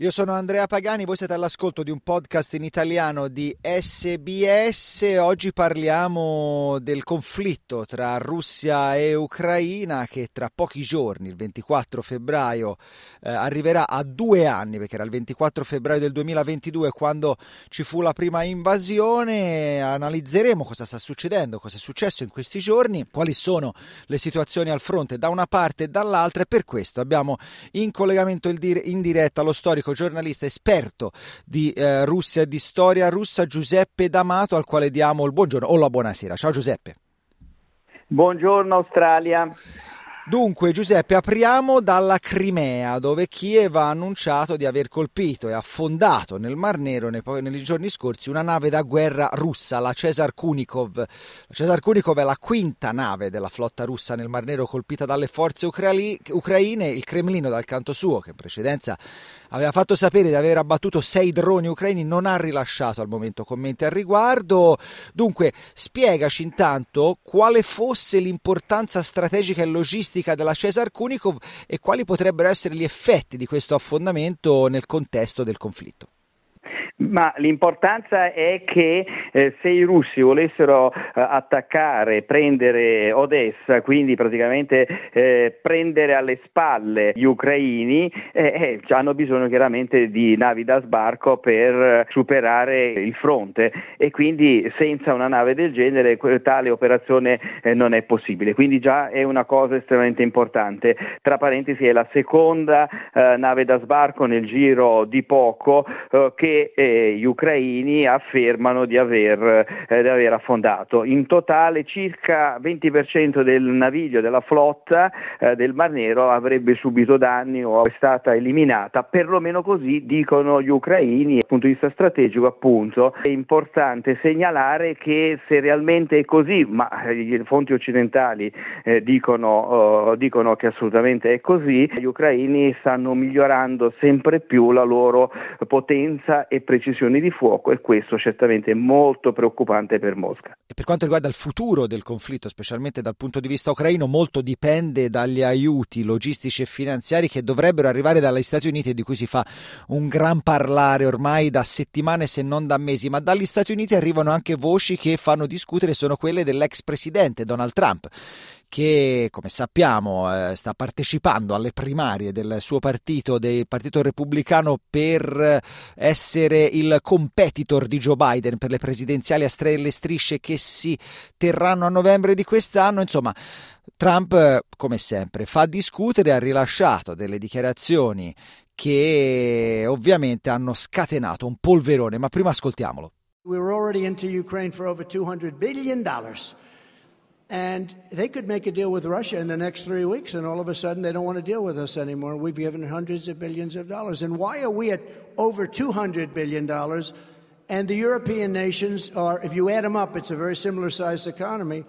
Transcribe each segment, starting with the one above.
Io sono Andrea Pagani, voi siete all'ascolto di un podcast in italiano di SBS. Oggi parliamo del conflitto tra Russia e Ucraina che tra pochi giorni, il 24 febbraio, eh, arriverà a due anni, perché era il 24 febbraio del 2022 quando ci fu la prima invasione. Analizzeremo cosa sta succedendo, cosa è successo in questi giorni, quali sono le situazioni al fronte da una parte e dall'altra e per questo abbiamo in collegamento in diretta lo storico giornalista esperto di eh, Russia di storia russa Giuseppe D'Amato al quale diamo il buongiorno o la buonasera. Ciao Giuseppe. Buongiorno Australia. Dunque, Giuseppe, apriamo dalla Crimea, dove Kiev ha annunciato di aver colpito e affondato nel Mar Nero nei, nei giorni scorsi una nave da guerra russa, la Cesar Kunikov. La Cesar Kunikov è la quinta nave della flotta russa nel Mar Nero colpita dalle forze ucraine. Il Cremlino, dal canto suo, che in precedenza aveva fatto sapere di aver abbattuto sei droni ucraini, non ha rilasciato al momento commenti al riguardo. Dunque, spiegaci intanto quale fosse l'importanza strategica e logistica della Cesar Kunikov e quali potrebbero essere gli effetti di questo affondamento nel contesto del conflitto. Ma l'importanza è che eh, se i russi volessero eh, attaccare, prendere Odessa, quindi praticamente eh, prendere alle spalle gli ucraini, eh, eh, hanno bisogno chiaramente di navi da sbarco per superare il fronte e quindi senza una nave del genere tale operazione eh, non è possibile. Quindi già è una cosa estremamente importante. Tra parentesi è la seconda nave da sbarco nel giro di poco che gli ucraini affermano di aver, eh, di aver, affondato. In totale circa 20% del naviglio della flotta eh, del Mar Nero avrebbe subito danni o è stata eliminata, perlomeno così dicono gli ucraini. Dal punto di vista strategico appunto è importante segnalare che se realmente è così, ma le fonti occidentali eh, dicono, uh, dicono che assolutamente è così, gli ucraini stanno migliorando sempre più la loro potenza e precisione precisioni di fuoco e questo certamente è molto preoccupante per Mosca. E per quanto riguarda il futuro del conflitto, specialmente dal punto di vista ucraino, molto dipende dagli aiuti logistici e finanziari che dovrebbero arrivare dagli Stati Uniti e di cui si fa un gran parlare ormai da settimane se non da mesi, ma dagli Stati Uniti arrivano anche voci che fanno discutere, sono quelle dell'ex presidente Donald Trump che, come sappiamo, eh, sta partecipando alle primarie del suo partito, del Partito Repubblicano, per essere il competitor di Joe Biden per le presidenziali a stelle strisce che si terranno a novembre di quest'anno. Insomma, Trump, come sempre, fa discutere, ha rilasciato delle dichiarazioni che ovviamente hanno scatenato un polverone, ma prima ascoltiamolo. We're already into Ukraine for over 200 billion dollars. And they could make a deal with Russia in the next three weeks, and all of a sudden they don't want to deal with us anymore. We've given hundreds of billions of dollars. And why are we at over $200 billion? And the European nations are, if you add them up, it's a very similar sized economy.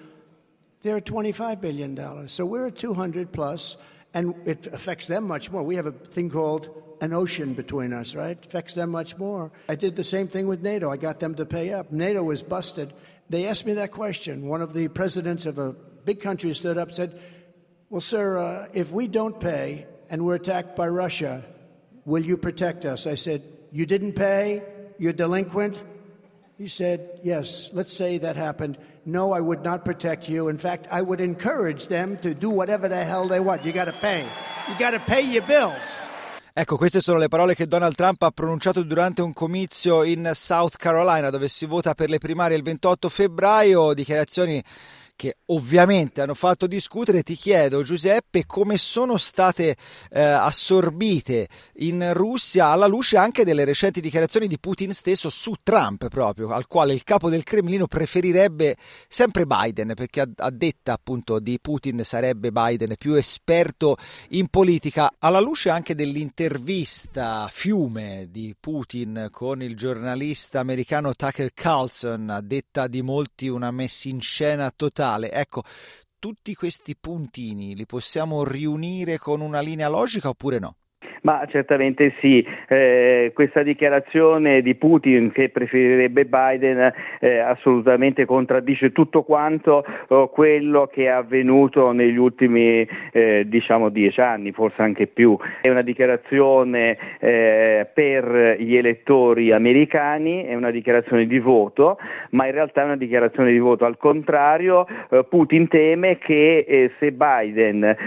They're at $25 billion. So we're at 200 plus, and it affects them much more. We have a thing called an ocean between us, right? It affects them much more. I did the same thing with NATO. I got them to pay up. NATO was busted they asked me that question. One of the presidents of a big country stood up and said, Well, sir, uh, if we don't pay and we're attacked by Russia, will you protect us? I said, You didn't pay? You're delinquent? He said, Yes, let's say that happened. No, I would not protect you. In fact, I would encourage them to do whatever the hell they want. You got to pay. You got to pay your bills. Ecco, queste sono le parole che Donald Trump ha pronunciato durante un comizio in South Carolina dove si vota per le primarie il 28 febbraio, dichiarazioni che ovviamente hanno fatto discutere, ti chiedo Giuseppe come sono state eh, assorbite in Russia alla luce anche delle recenti dichiarazioni di Putin stesso su Trump proprio, al quale il capo del Cremlino preferirebbe sempre Biden, perché a, a detta appunto di Putin sarebbe Biden più esperto in politica, alla luce anche dell'intervista fiume di Putin con il giornalista americano Tucker Carlson, a detta di molti una messa in scena totale generale. Ecco, tutti questi puntini li possiamo riunire con una linea logica oppure no? Ma certamente sì, eh, questa dichiarazione di Putin che preferirebbe Biden eh, assolutamente contraddice tutto quanto oh, quello che è avvenuto negli ultimi eh, diciamo dieci anni, forse anche più. È una dichiarazione eh, per gli elettori americani, è una dichiarazione di voto, ma in realtà è una dichiarazione di voto al contrario. Eh, Putin teme che eh, se Biden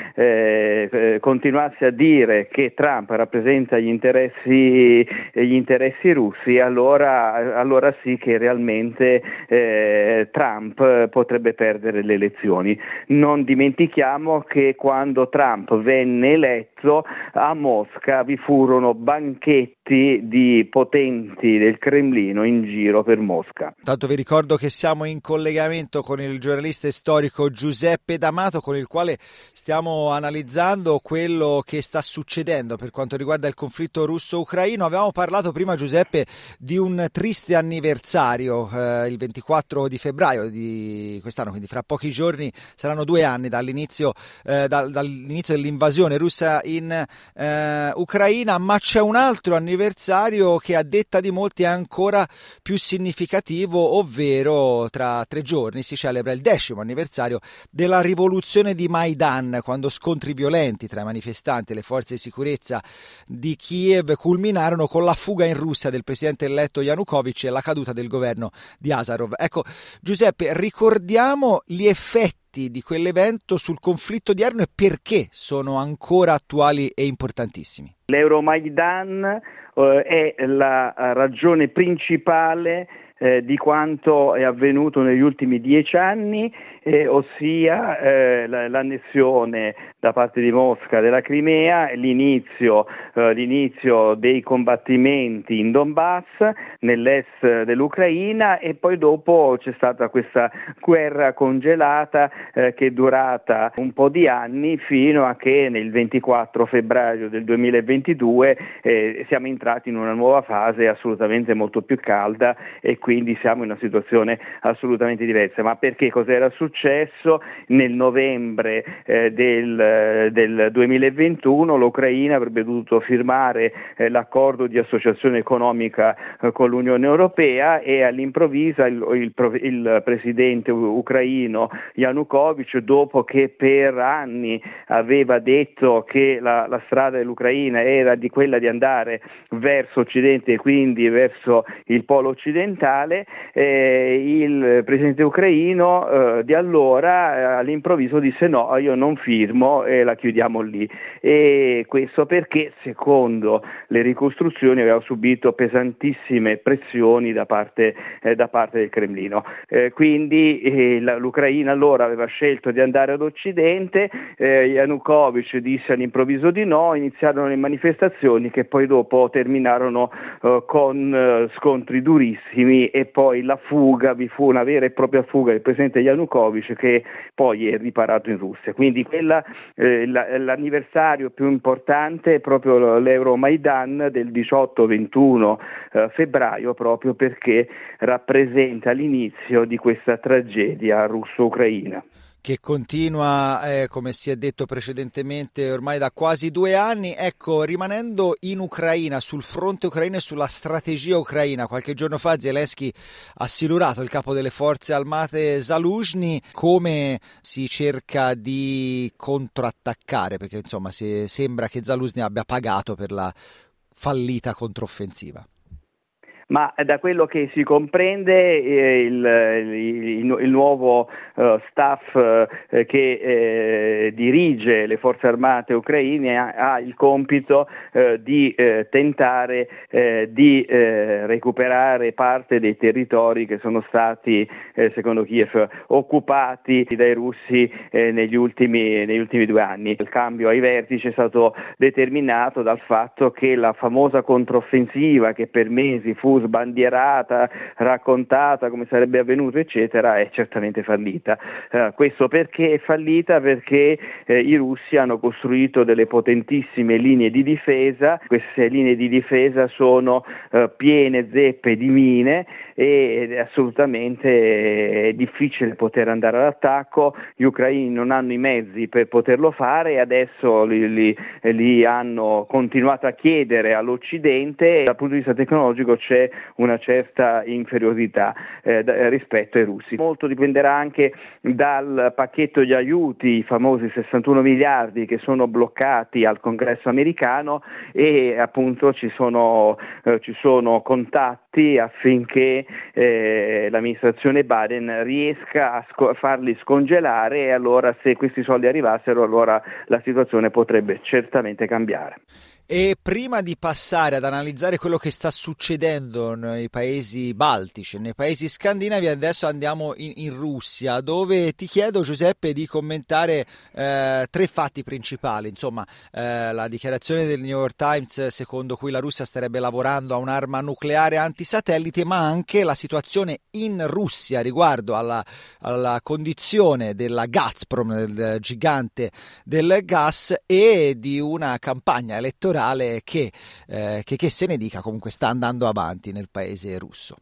continuasse a dire che Trump rappresenta gli interessi, gli interessi russi, allora, allora, sì che realmente eh, Trump potrebbe perdere le elezioni. Non dimentichiamo che quando Trump venne eletto a Mosca vi furono banchetti di potenti del Cremlino in giro per Mosca. Tanto vi ricordo che siamo in collegamento con il giornalista storico Giuseppe D'Amato con il quale stiamo analizzando quello che sta succedendo per quanto riguarda il conflitto russo-ucraino. Avevamo parlato prima Giuseppe di un triste anniversario, eh, il 24 di febbraio di quest'anno, quindi fra pochi giorni saranno due anni dall'inizio, eh, dal, dall'inizio dell'invasione russa in eh, Ucraina, ma c'è un altro anniversario che a detta di molti è ancora più significativo, ovvero tra tre giorni si celebra il decimo anniversario della rivoluzione di Maidan, quando scontri violenti tra i manifestanti e le forze di sicurezza di Kiev culminarono con la fuga in Russia del presidente eletto Yanukovych e la caduta del governo di Azarov. Ecco, Giuseppe, ricordiamo gli effetti di quell'evento sul conflitto di Arno e perché sono ancora attuali e importantissimi. L'Euromaidan eh, è la ragione principale eh, di quanto è avvenuto negli ultimi dieci anni, eh, ossia eh, l'annessione da parte di Mosca della Crimea, l'inizio, eh, l'inizio dei combattimenti in Donbass, nell'est dell'Ucraina e poi dopo c'è stata questa guerra congelata eh, che è durata un po' di anni fino a che nel 24 febbraio del 2022 eh, siamo entrati in una nuova fase assolutamente molto più calda e quindi siamo in una situazione assolutamente diversa. Ma perché cos'era successo? Nel novembre eh, del del 2021 l'Ucraina avrebbe dovuto firmare eh, l'accordo di associazione economica eh, con l'Unione Europea e all'improvviso il, il, il presidente ucraino Yanukovych, dopo che per anni aveva detto che la, la strada dell'Ucraina era di quella di andare verso Occidente e quindi verso il polo occidentale, eh, il presidente ucraino eh, di allora eh, all'improvviso disse no, io non firmo e la chiudiamo lì. E questo perché, secondo le ricostruzioni, aveva subito pesantissime pressioni da parte, eh, da parte del Cremlino. Eh, quindi la, l'Ucraina allora aveva scelto di andare ad Occidente, Yanukovych disse all'improvviso di no, iniziarono le manifestazioni che poi dopo terminarono con scontri durissimi e poi la fuga, vi fu una vera e propria fuga del presidente Yanukovych che poi è riparato in Russia. Quindi quella eh, l'anniversario più importante è proprio l'Euromaidan del 18-21 eh, febbraio, proprio perché rappresenta l'inizio di questa tragedia russo-ucraina che continua, eh, come si è detto precedentemente, ormai da quasi due anni. Ecco, rimanendo in Ucraina, sul fronte ucraino e sulla strategia ucraina, qualche giorno fa Zelensky ha silurato il capo delle forze armate Zaluzhny come si cerca di controattaccare, perché insomma sembra che Zaluzhny abbia pagato per la fallita controffensiva ma da quello che si comprende eh, il, il, il, nuovo uh, staff uh, che eh, dirige le forze armate ucraine ha, ha il compito uh, di tentare di recuperare parte dei territori che sono stati, secondo Kiev, occupati dai russi negli ultimi, negli ultimi due anni. Il cambio ai vertici è stato determinato dal fatto che la famosa controffensiva che per mesi fu sbandierata, raccontata come sarebbe avvenuto, eccetera, è certamente fallita. Eh, questo perché è fallita? Perché eh, i russi hanno costruito delle potentissime linee di difesa, queste linee di difesa sono eh, piene zeppe di mine ed è assolutamente difficile poter andare all'attacco, gli ucraini non hanno i mezzi per poterlo fare e adesso li, li, li hanno continuato a chiedere all'Occidente, dal punto di vista tecnologico c'è una certa inferiorità eh, rispetto ai russi. Molto dipenderà anche dal pacchetto di aiuti, i famosi 61 miliardi che sono bloccati al congresso americano e appunto ci sono, eh, ci sono contatti affinché eh, l'amministrazione Biden riesca a sco- farli scongelare e allora se questi soldi arrivassero allora la situazione potrebbe certamente cambiare. E prima di passare ad analizzare quello che sta succedendo nei paesi baltici, nei paesi scandinavi, adesso andiamo in, in Russia, dove ti chiedo, Giuseppe, di commentare eh, tre fatti principali. Insomma, eh, la dichiarazione del New York Times secondo cui la Russia starebbe lavorando a un'arma nucleare antisatellite, ma anche la situazione in Russia riguardo alla, alla condizione della Gazprom, del gigante del gas, e di una campagna elettorale elettorale che, eh, che, che se ne dica comunque sta andando avanti nel paese russo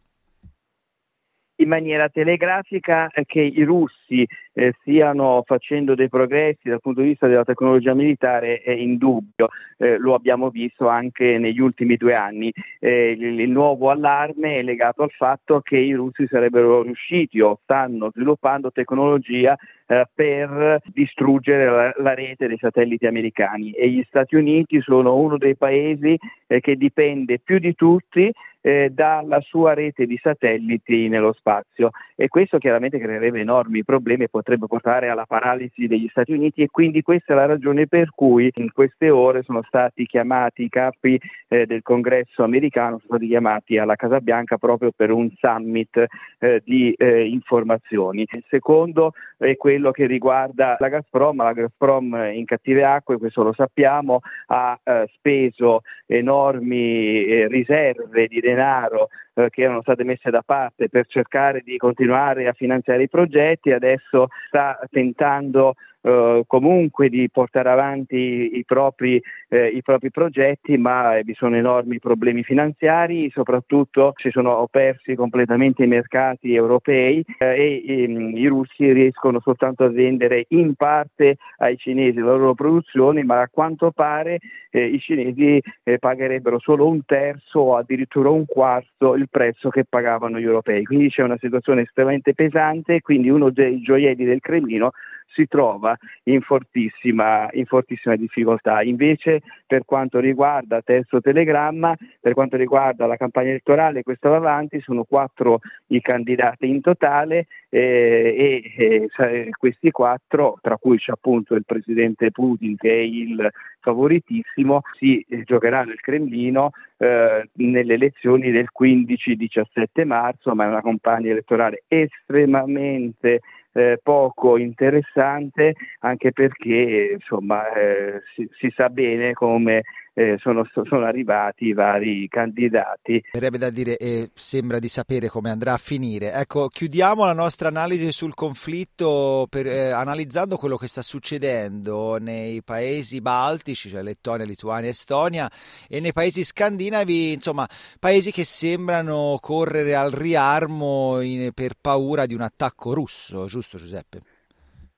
in maniera telegrafica che i russi eh, stiano facendo dei progressi dal punto di vista della tecnologia militare è indubbio, eh, lo abbiamo visto anche negli ultimi due anni. Eh, il, il, nuovo allarme è legato al fatto che i russi sarebbero riusciti o stanno sviluppando tecnologia eh, per distruggere la, la, rete dei satelliti americani e gli Stati Uniti sono uno dei paesi eh, che dipende più di tutti eh, dalla sua rete di satelliti nello spazio e questo chiaramente creerebbe enormi problemi e potrebbe portare alla paralisi degli Stati Uniti e quindi questa è la ragione per cui in queste ore sono stati chiamati i capi eh, del congresso americano, sono stati chiamati alla Casa Bianca proprio per un summit eh, di eh, informazioni. Il secondo è quello che riguarda la Gazprom, la Gazprom in cattive acque, questo lo sappiamo, ha eh, speso enormi eh, riserve di denaro eh, che erano state messe da parte per cercare di continuare a finanziare i progetti, adesso sta tentando eh, comunque di portare avanti i propri, eh, i propri progetti, ma vi sono enormi problemi finanziari, soprattutto si sono persi completamente i mercati europei eh, e ehm, i russi riescono soltanto a vendere in parte ai cinesi le loro produzioni, ma a quanto pare eh, i cinesi eh, pagherebbero solo un terzo o addirittura un quarto il prezzo che pagavano gli europei. Quindi c'è una situazione estremamente pesante, quindi uno dei gioielli del Cremlino si trova in fortissima, in fortissima difficoltà. Invece per quanto riguarda terzo telegramma, per quanto riguarda la campagna elettorale, questa va avanti, sono quattro i candidati in totale eh, e eh, questi quattro, tra cui c'è appunto il presidente Putin che è il favoritissimo, si eh, giocherà nel Cremlino eh, nelle elezioni del 15-17 marzo, ma è una campagna elettorale estremamente eh, poco interessante anche perché insomma eh, si, si, sa bene come eh, sono, sono, arrivati i vari candidati. Verrebbe da dire e sembra di sapere come andrà a finire. Ecco, chiudiamo la nostra analisi sul conflitto per, eh, analizzando quello che sta succedendo nei paesi baltici, cioè Lettonia, Lituania, Estonia e nei paesi scandinavi, insomma, paesi che sembrano correre al riarmo in, per paura di un attacco russo, giusto Giuseppe?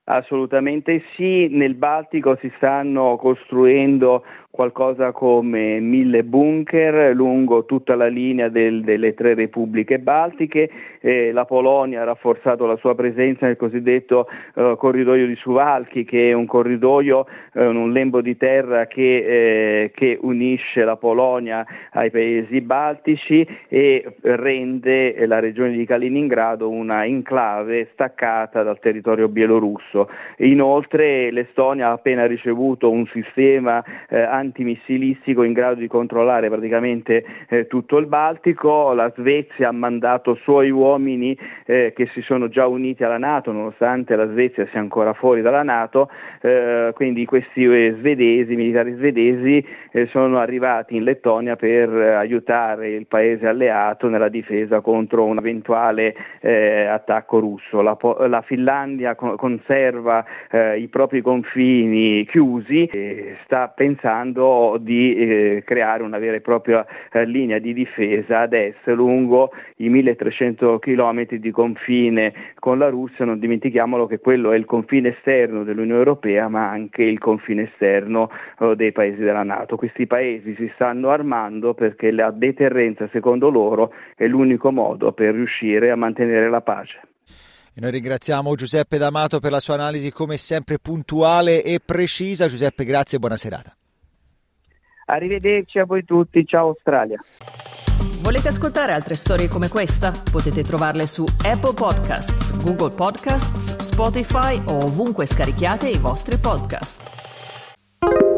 Assolutamente sì, nel Baltico si stanno costruendo qualcosa come mille bunker lungo tutta la linea del, delle tre repubbliche baltiche, eh, la Polonia ha rafforzato la sua presenza nel cosiddetto eh, corridoio di Suvalchi che è un corridoio, eh, un lembo di terra che, eh, che, unisce la Polonia ai paesi baltici e rende la regione di Kaliningrado una enclave staccata dal territorio bielorusso. Inoltre l'Estonia ha appena ricevuto un sistema eh, antimissilistico in grado di controllare praticamente eh, tutto il Baltico, la Svezia ha mandato suoi uomini eh, che si sono già uniti alla Nato nonostante la Svezia sia ancora fuori dalla Nato, eh, quindi questi eh, svedesi, militari svedesi eh, sono arrivati in Lettonia per aiutare il paese alleato nella difesa contro un eventuale attacco russo. La, la Finlandia con, conserva i propri confini chiusi e sta pensando di eh, creare una vera e propria eh, linea di difesa ad est lungo i 1300 km di confine con la Russia, non dimentichiamolo che quello è il confine esterno dell'Unione Europea ma anche il confine esterno eh, dei paesi della Nato. Questi paesi si stanno armando perché la deterrenza secondo loro è l'unico modo per riuscire a mantenere la pace. E noi ringraziamo Giuseppe D'Amato per la sua analisi come sempre puntuale e precisa. Giuseppe, grazie e buona serata. Arrivederci a voi tutti, ciao Australia. Volete ascoltare altre storie come questa? Potete trovarle su Apple Podcasts, Google Podcasts, Spotify o ovunque scarichiate i vostri podcast.